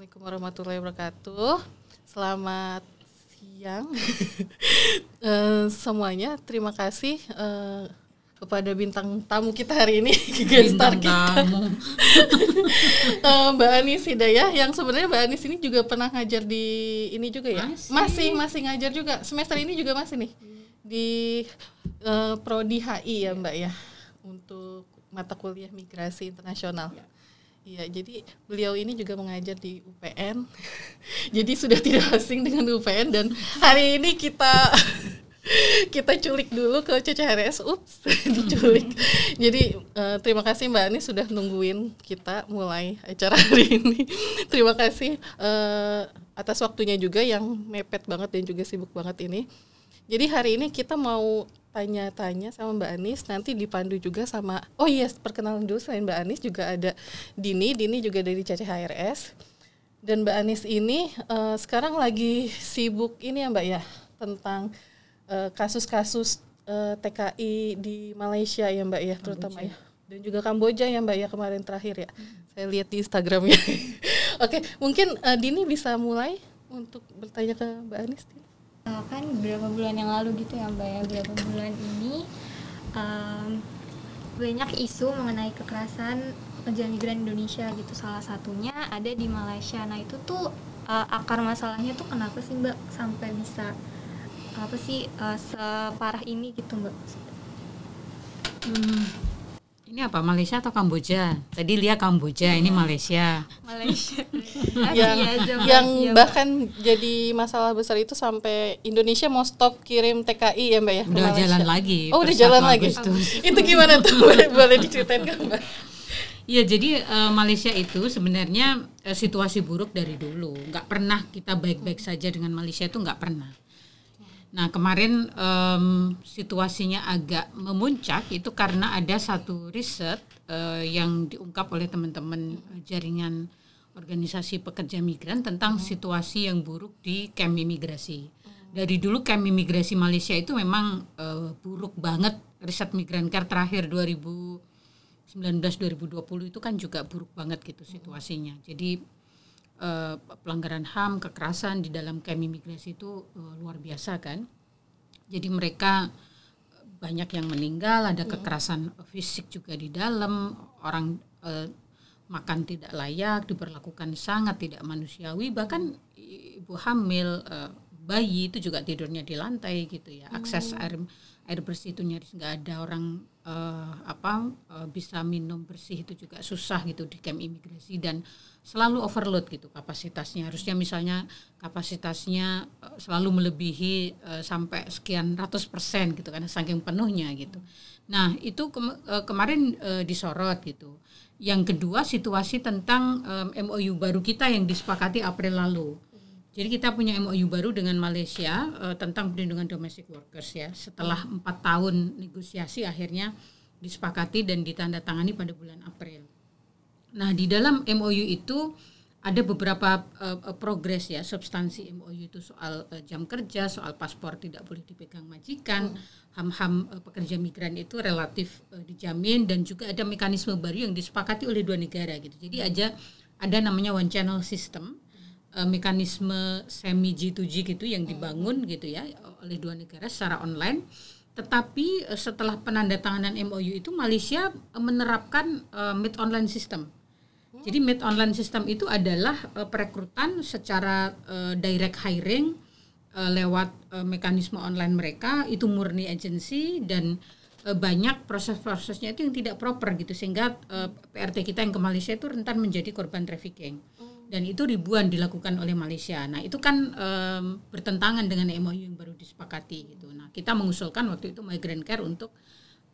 Assalamualaikum warahmatullahi wabarakatuh. Selamat siang uh, semuanya. Terima kasih uh, kepada bintang tamu kita hari ini, gestar kita, uh, Mbak Anis Hidayah. Yang sebenarnya Mbak Anis ini juga pernah ngajar di ini juga ya, masih masih, masih ngajar juga. Semester ini juga masih nih di uh, prodi HI ya Mbak ya untuk mata kuliah migrasi internasional. Ya. Iya, jadi beliau ini juga mengajar di UPN. jadi sudah tidak asing dengan UPN dan hari ini kita kita culik dulu ke CCRS. Ups, diculik. jadi uh, terima kasih Mbak Ani sudah nungguin kita mulai acara hari ini. terima kasih uh, atas waktunya juga yang mepet banget dan juga sibuk banget ini. Jadi hari ini kita mau tanya-tanya sama Mbak Anis nanti dipandu juga sama oh iya yes, perkenalan dulu selain Mbak Anis juga ada Dini Dini juga dari CCHRS dan Mbak Anis ini uh, sekarang lagi sibuk ini ya Mbak ya tentang eh, kasus-kasus uh, uh, TKI di Malaysia ya Mbak ya terutama ya. Dan juga Kamboja ya Mbak ya kemarin terakhir ya. Hmm. saya lihat di Instagramnya oke okay, mungkin uh, Dini bisa mulai untuk bertanya ke Mbak Anis uh, kan beberapa bulan yang lalu gitu ya mbak ya. Beberapa bulan ini um, banyak isu mengenai kekerasan pekerja migran Indonesia gitu. Salah satunya ada di Malaysia. Nah itu tuh uh, akar masalahnya tuh kenapa sih mbak? Sampai bisa apa sih uh, separah ini gitu mbak? Hmm ini apa Malaysia atau Kamboja? Tadi lihat Kamboja, ini Malaysia. Malaysia. yang yang bahkan jadi masalah besar itu sampai Indonesia mau stop kirim TKI ya Mbak ya? Udah jalan lagi. Oh, udah jalan lagi. itu gimana tuh? boleh, boleh diceritain kan Mbak? Iya, jadi uh, Malaysia itu sebenarnya uh, situasi buruk dari dulu. Nggak pernah kita baik-baik saja dengan Malaysia itu nggak pernah Nah kemarin um, situasinya agak memuncak itu karena ada satu riset uh, yang diungkap oleh teman-teman jaringan organisasi pekerja migran tentang hmm. situasi yang buruk di kamp imigrasi. Dari dulu kamp imigrasi Malaysia itu memang uh, buruk banget. Riset Migran Care terakhir 2019-2020 itu kan juga buruk banget gitu situasinya. Jadi uh, pelanggaran HAM, kekerasan di dalam kamp imigrasi itu uh, luar biasa kan. Jadi mereka banyak yang meninggal, ada hmm. kekerasan fisik juga di dalam, orang uh, makan tidak layak, diperlakukan sangat tidak manusiawi, bahkan ibu hamil, uh, bayi itu juga tidurnya di lantai gitu ya. Akses hmm. air air bersih itu nyaris nggak ada orang uh, apa uh, bisa minum bersih itu juga susah gitu di camp imigrasi dan selalu overload gitu kapasitasnya. Harusnya misalnya kapasitasnya uh, selalu melebihi uh, sampai sekian ratus persen gitu karena saking penuhnya gitu. Nah itu ke, uh, kemarin uh, disorot gitu. Yang kedua situasi tentang um, MOU baru kita yang disepakati April lalu jadi kita punya MOU baru dengan Malaysia uh, tentang perlindungan domestic workers ya. Setelah empat tahun negosiasi akhirnya disepakati dan ditandatangani pada bulan April. Nah di dalam MOU itu ada beberapa uh, progres ya substansi MOU itu soal uh, jam kerja, soal paspor tidak boleh dipegang majikan, ham-ham uh, pekerja migran itu relatif uh, dijamin dan juga ada mekanisme baru yang disepakati oleh dua negara gitu. Jadi aja ada namanya one channel system uh, mekanisme semi G2G gitu yang dibangun gitu ya oleh dua negara secara online. Tetapi uh, setelah penandatanganan MOU itu Malaysia uh, menerapkan uh, mid online system. Jadi mid online system itu adalah uh, perekrutan secara uh, direct hiring uh, lewat uh, mekanisme online mereka itu murni agensi dan banyak proses-prosesnya itu yang tidak proper gitu sehingga uh, PRT kita yang ke Malaysia itu rentan menjadi korban trafficking dan itu ribuan dilakukan oleh Malaysia. Nah itu kan um, bertentangan dengan MOU yang baru disepakati gitu. Nah kita mengusulkan waktu itu Migrant Care untuk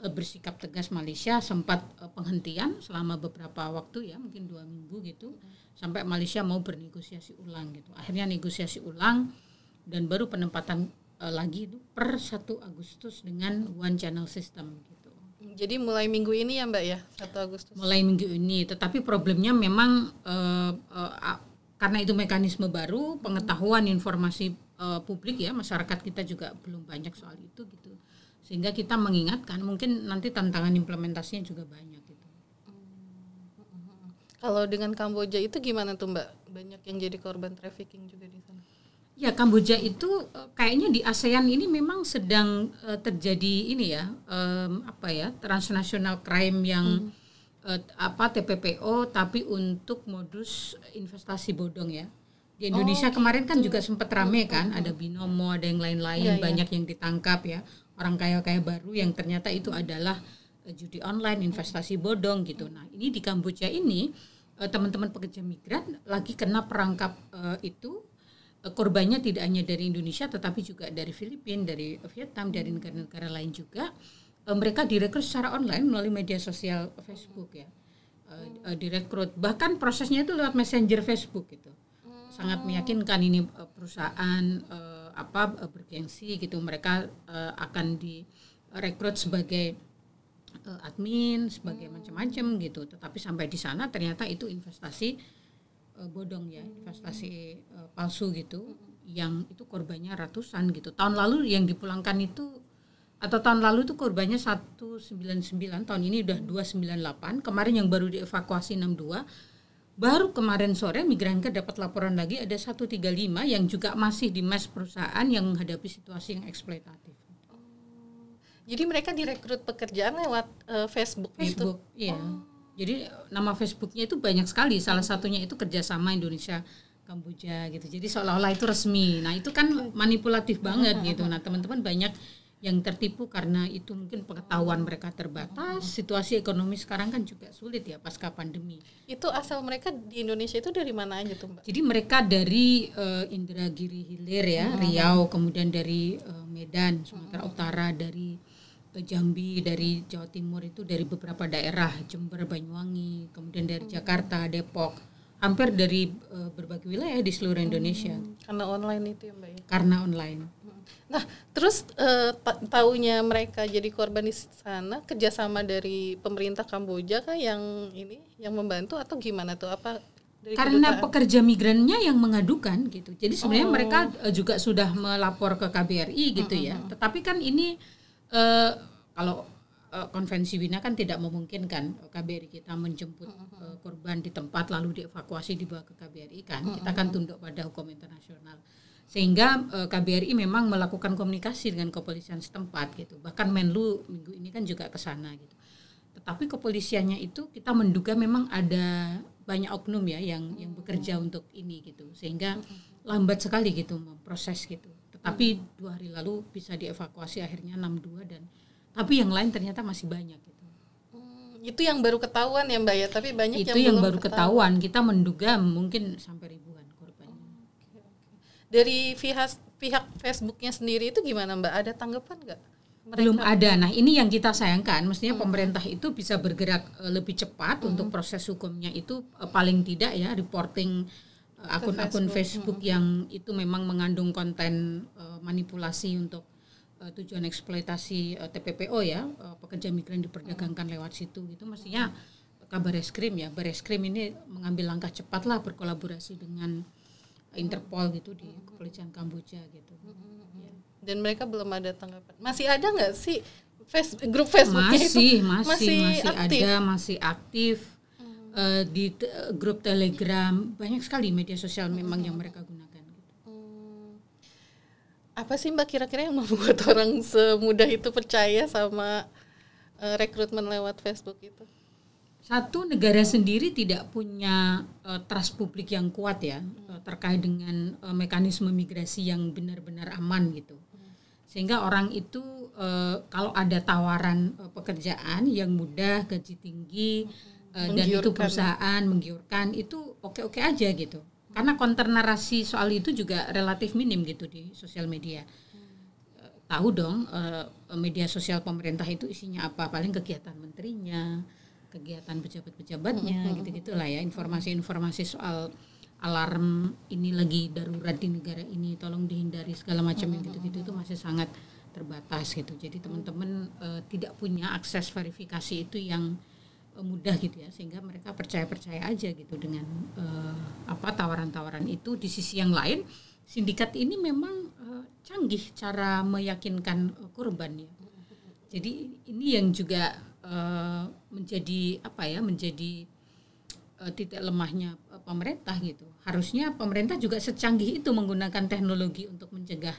uh, bersikap tegas Malaysia sempat uh, penghentian selama beberapa waktu ya mungkin dua minggu gitu sampai Malaysia mau bernegosiasi ulang gitu. Akhirnya negosiasi ulang dan baru penempatan uh, lagi itu per 1 Agustus dengan one channel system. Gitu. Jadi mulai minggu ini ya Mbak ya, 1 Agustus. Mulai minggu ini, tetapi problemnya memang uh, uh, karena itu mekanisme baru, pengetahuan informasi uh, publik ya, masyarakat kita juga belum banyak soal itu gitu. Sehingga kita mengingatkan mungkin nanti tantangan implementasinya juga banyak gitu. Kalau dengan Kamboja itu gimana tuh Mbak banyak yang jadi korban trafficking juga di sana. Ya Kamboja itu uh, kayaknya di ASEAN ini memang sedang uh, terjadi ini ya um, apa ya transnational crime yang hmm. uh, apa TPPO tapi untuk modus investasi bodong ya. Di Indonesia oh, kemarin kan gitu. juga sempat rame kan, ada binomo, ada yang lain-lain, ya, banyak ya. yang ditangkap ya orang kaya-kaya baru yang ternyata itu adalah uh, judi online, investasi bodong gitu. Nah ini di Kamboja ini teman-teman pekerja migran lagi kena perangkap uh, itu korbannya tidak hanya dari Indonesia tetapi juga dari Filipina, dari Vietnam, dari negara-negara lain juga. Uh, mereka direkrut secara online melalui media sosial Facebook ya. Uh, direkrut. Bahkan prosesnya itu lewat messenger Facebook gitu. Sangat meyakinkan ini perusahaan apa bergengsi gitu. Mereka akan direkrut sebagai admin sebagai macam-macam gitu. Tetapi sampai di sana ternyata itu investasi uh, bodong ya investasi uh, palsu gitu yang itu korbannya ratusan gitu tahun lalu yang dipulangkan itu atau tahun lalu itu korbannya 199 tahun ini udah 298 kemarin yang baru dievakuasi 62 Baru kemarin sore Migranker dapat laporan lagi ada 135 yang juga masih di mes perusahaan yang menghadapi situasi yang eksploitatif. Oh. Jadi mereka direkrut pekerjaan lewat uh, Facebook, Facebook gitu? iya. Oh. Jadi nama Facebooknya itu banyak sekali. Salah satunya itu kerjasama Indonesia Kamboja gitu. Jadi seolah-olah itu resmi. Nah itu kan manipulatif banget gitu. Nah teman-teman banyak yang tertipu karena itu mungkin pengetahuan mereka terbatas. Situasi ekonomi sekarang kan juga sulit ya pasca pandemi. Itu asal mereka di Indonesia itu dari mana aja tuh, Mbak? Jadi mereka dari uh, Indragiri Hilir ya, hmm. Riau, kemudian dari uh, Medan, Sumatera hmm. Utara, dari Jambi, dari Jawa Timur itu dari beberapa daerah, Jember, Banyuwangi, kemudian dari hmm. Jakarta, Depok hampir dari uh, berbagai wilayah di seluruh Indonesia. Hmm, karena online itu ya mbak ya. Karena online. Nah terus uh, tahunya mereka jadi korban di sana kerjasama dari pemerintah Kamboja kan yang ini yang membantu atau gimana tuh apa? Karena kedutaan? pekerja migrannya yang mengadukan gitu. Jadi sebenarnya oh. mereka uh, juga sudah melapor ke KBRI gitu uh -huh. ya. Tetapi kan ini uh, kalau uh, konvensi Wina kan tidak memungkinkan KBRI kita menjemput uh, korban di tempat lalu dievakuasi dibawa ke KBRI kan. Kita kan tunduk pada hukum internasional. Sehingga uh, KBRI memang melakukan komunikasi dengan kepolisian setempat gitu. Bahkan Menlu minggu ini kan juga ke sana gitu. Tetapi kepolisiannya itu kita menduga memang ada banyak oknum ya yang yang bekerja untuk ini gitu. Sehingga lambat sekali gitu memproses gitu tetapi dua hari lalu bisa dievakuasi akhirnya 62 dan tapi yang lain ternyata masih banyak gitu. Hmm, itu yang baru ketahuan ya Mbak ya, tapi banyak itu yang, yang baru ketahuan. ketahuan. Kita menduga mungkin sampai ribuan korbannya. Oh, Dari pihak pihak Facebooknya sendiri itu gimana Mbak? Ada tanggapan nggak? Belum ada. Nah ini yang kita sayangkan. Mestinya hmm. pemerintah itu bisa bergerak uh, lebih cepat hmm. untuk proses hukumnya itu uh, paling tidak ya reporting eh, akun-akun Facebook, Facebook hmm. yang itu memang mengandung konten uh, manipulasi untuk uh, tujuan eksploitasi uh, eh, TPPO ya uh, pekerja migran diperdagangkan lewat situ gitu mestinya kabar eskrim ya bareskrim ini mengambil langkah cepat lah berkolaborasi dengan Interpol gitu di kepolisian Kamboja gitu ya. dan mereka belum ada tanggapan masih ada nggak sih face, grup Facebook masih, itu masih masih masih aktif. ada masih aktif. Uh, di grup Telegram banyak sekali media sosial memang hmm. yang mereka gunakan apa sih mbak kira-kira yang membuat orang semudah itu percaya sama uh, rekrutmen lewat Facebook itu? Satu negara sendiri tidak punya uh, trust publik yang kuat ya hmm. uh, terkait dengan uh, mekanisme migrasi yang benar-benar aman gitu. Hmm. Sehingga orang itu uh, kalau ada tawaran uh, pekerjaan yang mudah, gaji tinggi uh, dan itu perusahaan menggiurkan itu oke-oke aja gitu. Karena konter narasi soal itu juga relatif minim gitu di sosial media. Hmm. tahu dong uh, media sosial pemerintah itu isinya apa? Paling kegiatan menterinya kegiatan pejabat-pejabatnya hmm. gitu gitulah ya. Informasi-informasi soal alarm ini lagi darurat di negara ini tolong dihindari segala macam yang gitu-gitu itu masih sangat terbatas gitu. Jadi teman-teman uh, tidak punya akses verifikasi itu yang mudah gitu ya sehingga mereka percaya percaya aja gitu dengan uh, apa tawaran-tawaran itu. Di sisi yang lain sindikat ini memang uh, canggih cara meyakinkan uh, korban ya. Jadi ini yang juga uh, menjadi apa ya menjadi uh, titik lemahnya uh, pemerintah gitu. Harusnya pemerintah juga secanggih itu menggunakan teknologi untuk mencegah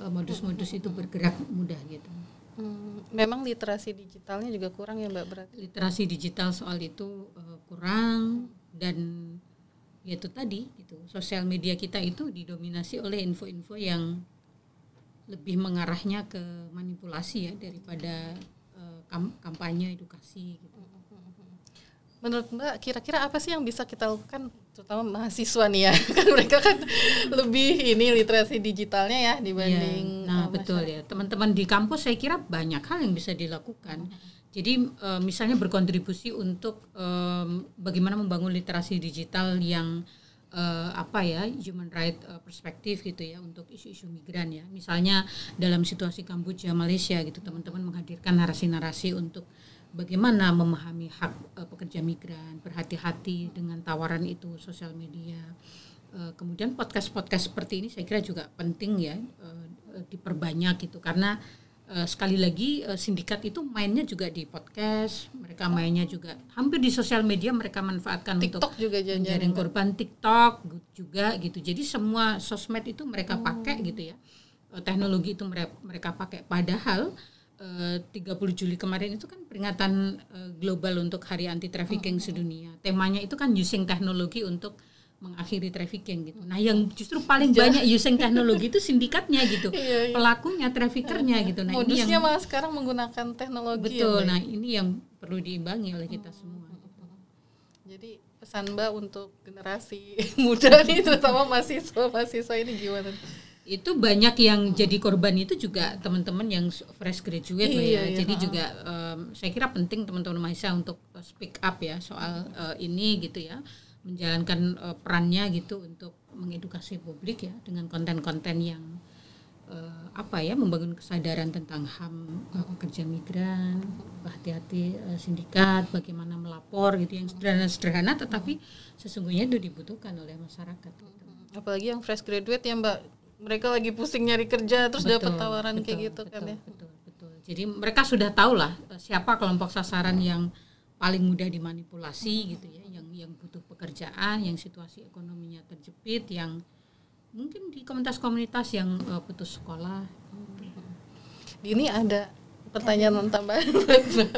uh, modus-modus itu bergerak mudah gitu. Hmm, memang literasi digitalnya juga kurang ya Mbak berarti. Literasi digital soal itu uh, kurang dan ya itu tadi itu sosial media kita itu didominasi oleh info-info yang lebih mengarahnya ke manipulasi ya daripada uh, kampanye edukasi gitu. Menurut Mbak kira-kira apa sih yang bisa kita lakukan terutama mahasiswa nih ya? Kan mereka kan lebih ini literasi digitalnya ya dibanding ya, nah uh, betul ya. Teman-teman di kampus saya kira banyak hal yang bisa dilakukan. Jadi uh, misalnya berkontribusi untuk bagaimana membangun literasi digital yang uh, apa ya human right uh, perspektif gitu ya untuk isu-isu migran ya. Misalnya dalam situasi Kamboja Malaysia gitu teman-teman menghadirkan narasi-narasi untuk bagaimana memahami hak uh, pekerja migran, berhati-hati dengan tawaran itu sosial media. Uh, kemudian podcast-podcast seperti ini saya kira juga penting ya uh, diperbanyak gitu karena uh, sekali lagi uh, sindikat itu mainnya juga di podcast, mereka mainnya juga hampir di sosial media mereka manfaatkan TikTok untuk juga menjaring korban TikTok juga gitu. Jadi semua sosmed itu mereka oh. pakai gitu ya. Uh, teknologi itu mereka mereka pakai padahal 30 eh, Juli kemarin itu kan peringatan uh, global untuk Hari Anti Trafficking oh, sedunia. Temanya itu kan using teknologi untuk mengakhiri trafficking gitu. Nah, yang justru paling iya. banyak using teknologi itu sindikatnya gitu. iya, iya. Pelakunya, traffickernya gitu. Nah, Modusnya ini yang malah sekarang menggunakan teknologi. Betul. Ya, nah, ini yang perlu diimbangi oleh kita hmm. semua. Jadi pesan Mbak untuk generasi muda nih terutama mahasiswa-mahasiswa ini gimana? Itu banyak yang jadi korban itu juga teman-teman yang fresh graduate iya, ya. Iya, jadi iya. juga um, saya kira penting teman-teman mahasiswa untuk speak up ya soal uh, ini gitu ya, menjalankan uh, perannya gitu untuk mengedukasi publik ya dengan konten-konten yang uh, apa ya membangun kesadaran tentang ham uh, pekerja migran, hati-hati uh, sindikat, bagaimana melapor gitu yang sederhana-sederhana tetapi sesungguhnya itu dibutuhkan oleh masyarakat. Gitu. Apalagi yang fresh graduate ya Mbak mereka lagi pusing nyari kerja terus dapat tawaran betul, kayak gitu betul, kan ya. Betul, betul. Jadi mereka sudah tahu lah eh, siapa kelompok sasaran yang paling mudah dimanipulasi hmm. gitu ya, yang yang butuh pekerjaan, yang situasi ekonominya terjepit, yang mungkin di komunitas-komunitas yang uh, putus sekolah. Hmm. Ini ada pertanyaan tambahan ya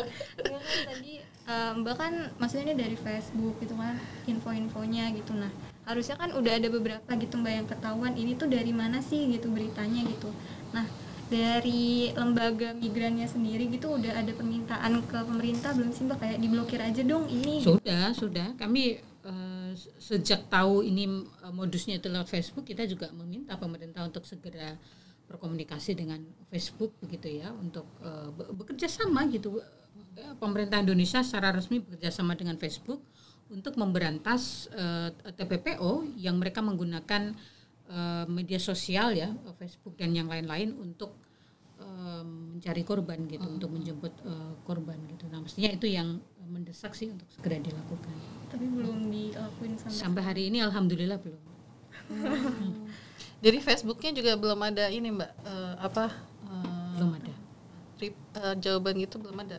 tadi uh, Mbak kan maksudnya ini dari Facebook gitu kan info-infonya gitu nah harusnya kan udah ada beberapa gitu mbak yang ketahuan ini tuh dari mana sih gitu beritanya gitu. Nah dari lembaga migrannya sendiri gitu udah ada permintaan ke pemerintah belum sih mbak? Kayak diblokir aja dong ini sudah sudah. Kami uh, sejak tahu ini uh, modusnya itu lewat Facebook kita juga meminta pemerintah untuk segera berkomunikasi dengan Facebook begitu ya untuk uh, bekerja sama gitu. Pemerintah Indonesia secara resmi bekerja sama dengan Facebook untuk memberantas uh, eh, TPPO yang mereka menggunakan uh, media sosial ya Facebook dan yang lain-lain untuk uh, mencari korban gitu uh untuk menjemput uh, korban gitu. Nah mestinya itu yang mendesak sih untuk segera dilakukan. Tapi belum dilakuin sampai sampai hari ini alhamdulillah belum. Hmm. Jadi Facebooknya juga belum ada ini mbak uh, apa? Uh, belum ada. Rip, uh, jawaban gitu belum ada.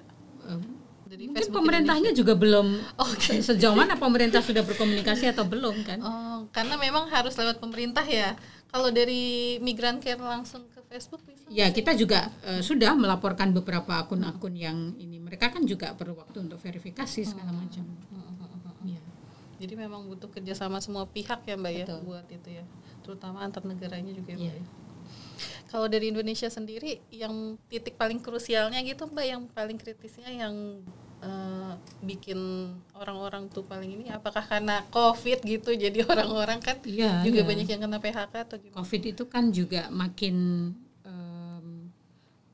Jadi Mungkin Facebook pemerintahnya Indonesia. juga belum okay. sejauh mana pemerintah sudah berkomunikasi atau belum kan? Oh, karena memang harus lewat pemerintah ya. Kalau dari migran care langsung ke Facebook bisa? Ya, kita juga uh, sudah melaporkan beberapa akun-akun yang ini. Mereka kan juga perlu waktu untuk verifikasi segala macam. Ya. Jadi memang butuh kerjasama semua pihak ya Mbak ya, Betul. ya buat itu ya. Terutama antar negaranya juga ya. ya. Kalau dari Indonesia sendiri, yang titik paling krusialnya gitu, Mbak, yang paling kritisnya yang uh, bikin orang-orang tuh paling ini, apakah karena COVID gitu, jadi orang-orang kan ya, juga ya. banyak yang kena PHK atau gimana? COVID itu kan juga makin um,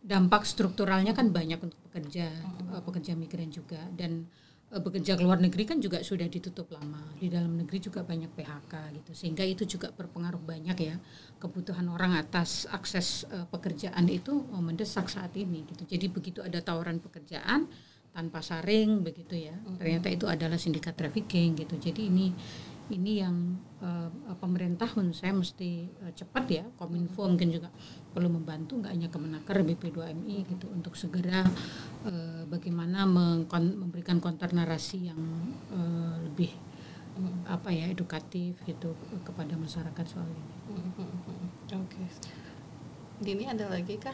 dampak strukturalnya kan banyak untuk pekerja, uh, pekerja migran juga. Dan Eh, bekerja ke luar negeri kan juga sudah ditutup lama. Di dalam negeri juga banyak PHK gitu. Sehingga itu juga berpengaruh banyak ya. Kebutuhan orang atas akses uh, pekerjaan itu uh, mendesak saat ini gitu. Jadi begitu ada tawaran pekerjaan tanpa saring begitu ya ternyata itu adalah sindikat trafficking gitu jadi ini ini yang uh, pemerintah menurut saya mesti uh, cepat ya kominfo mungkin juga perlu membantu nggak hanya Kemenaker BP2MI gitu untuk segera uh, bagaimana memberikan konter narasi yang uh, lebih apa ya edukatif gitu kepada masyarakat soal ini. Oke. Okay. Dini ada lagi kah?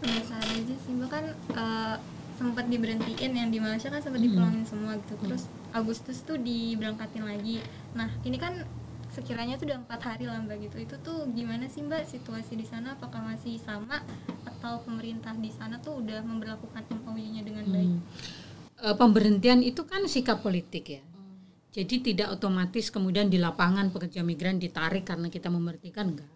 Penasaran aja sih, bahkan uh, sempat diberhentiin yang di Malaysia kan sempat dipulangin semua gitu. Terus Agustus tuh diberangkatin lagi. Nah ini kan sekiranya tuh udah empat hari lah mbak gitu itu tuh gimana sih mbak situasi di sana apakah masih sama atau pemerintah di sana tuh udah memperlakukan MOU-nya dengan baik? Hmm. E, pemberhentian itu kan sikap politik ya. Hmm. Jadi tidak otomatis kemudian di lapangan pekerja migran ditarik karena kita memberhentikan enggak.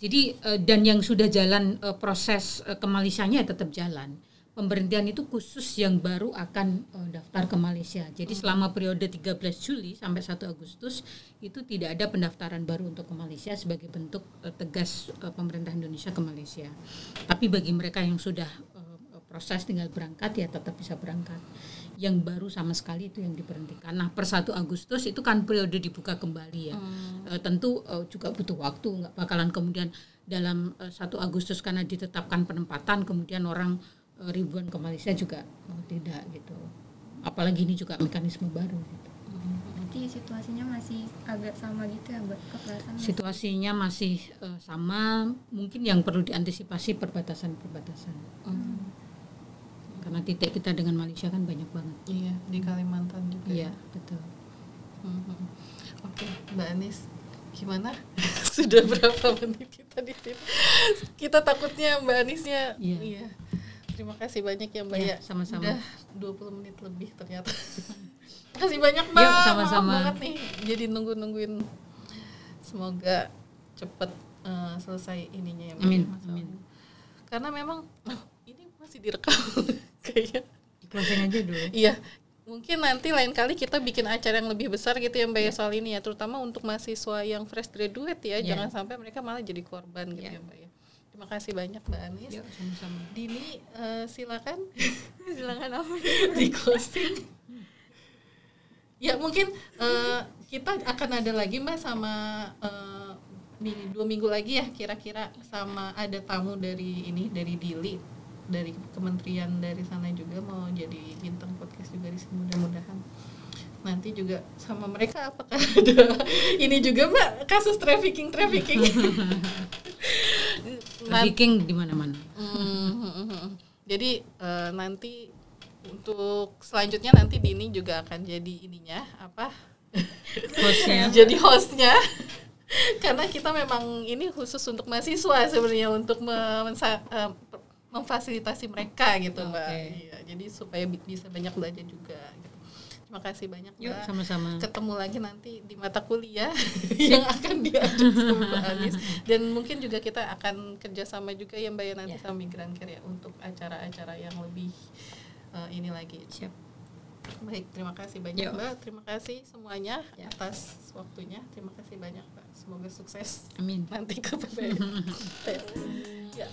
Jadi e, dan yang sudah jalan e, proses e, kemalisannya tetap jalan pemberhentian itu khusus yang baru akan uh, daftar ke Malaysia. Jadi hmm. selama periode 13 Juli sampai 1 Agustus itu tidak ada pendaftaran baru untuk ke Malaysia sebagai bentuk uh, tegas uh, pemerintah Indonesia ke Malaysia. Tapi bagi mereka yang sudah uh, proses tinggal berangkat ya tetap bisa berangkat. Yang baru sama sekali itu yang diberhentikan. Nah, per 1 Agustus itu kan periode dibuka kembali ya. Hmm. Uh, tentu uh, juga butuh waktu, nggak bakalan kemudian dalam uh, 1 Agustus karena ditetapkan penempatan kemudian orang ribuan ke Malaysia juga oh, tidak gitu apalagi ini juga mekanisme baru gitu. Berarti situasinya masih agak sama gitu ya Mbak kekerasan situasinya masih uh, sama mungkin yang perlu diantisipasi perbatasan-perbatasan hmm. karena titik kita dengan Malaysia kan banyak banget iya di Kalimantan juga iya ya. betul hmm. oke okay. Mbak Anis gimana sudah berapa menit kita di sini kita takutnya Mbak Anisnya iya, iya Terima kasih banyak ya Mbak ya. Sama-sama. Udah 20 menit lebih ternyata. kasih banyak Mbak. Yuk, sama-sama. banget nih. Jadi nunggu-nungguin. Semoga cepet uh, selesai ininya ya Mbak. Amin. Amin. Karena memang oh, ini masih direkam kayaknya. Closing aja dulu. Iya. Mungkin nanti lain kali kita bikin acara yang lebih besar gitu ya Mbak ya, ya soal ini ya, terutama untuk mahasiswa yang fresh graduate ya, ya. jangan sampai mereka malah jadi korban gitu ya, ya Mbak ya. Terima kasih banyak Mbak Anis. Yuk, sama-sama. Dini uh, silakan. silakan apa? Di closing. ya mungkin uh, kita akan ada lagi Mbak sama uh, dua minggu lagi ya kira-kira sama ada tamu dari ini dari Dili dari kementerian dari sana juga mau jadi bintang podcast juga di sini mudah-mudahan nanti juga sama mereka apakah ada ini juga mbak kasus trafficking trafficking Viking di mana-mana. Mm, jadi uh, nanti untuk selanjutnya nanti Dini juga akan jadi ininya apa? Hostnya. jadi hostnya. Karena kita memang ini khusus untuk mahasiswa sebenarnya untuk memensa, uh, memfasilitasi mereka gitu, okay. Mbak. Iya, jadi supaya bisa banyak belajar juga gitu. Terima kasih banyak Yuk, sama-sama. Ketemu lagi nanti di mata kuliah yang akan diajak sama Mbak Anis dan mungkin juga kita akan kerjasama juga ya Mbak ya nanti ya. sama Migran Care ya untuk acara-acara yang lebih uh, ini lagi. Siap. Baik, terima kasih banyak Yuk. Mbak. Terima kasih semuanya ya. atas waktunya. Terima kasih banyak Mbak. Semoga sukses. Amin. Nanti ke PPM. ya.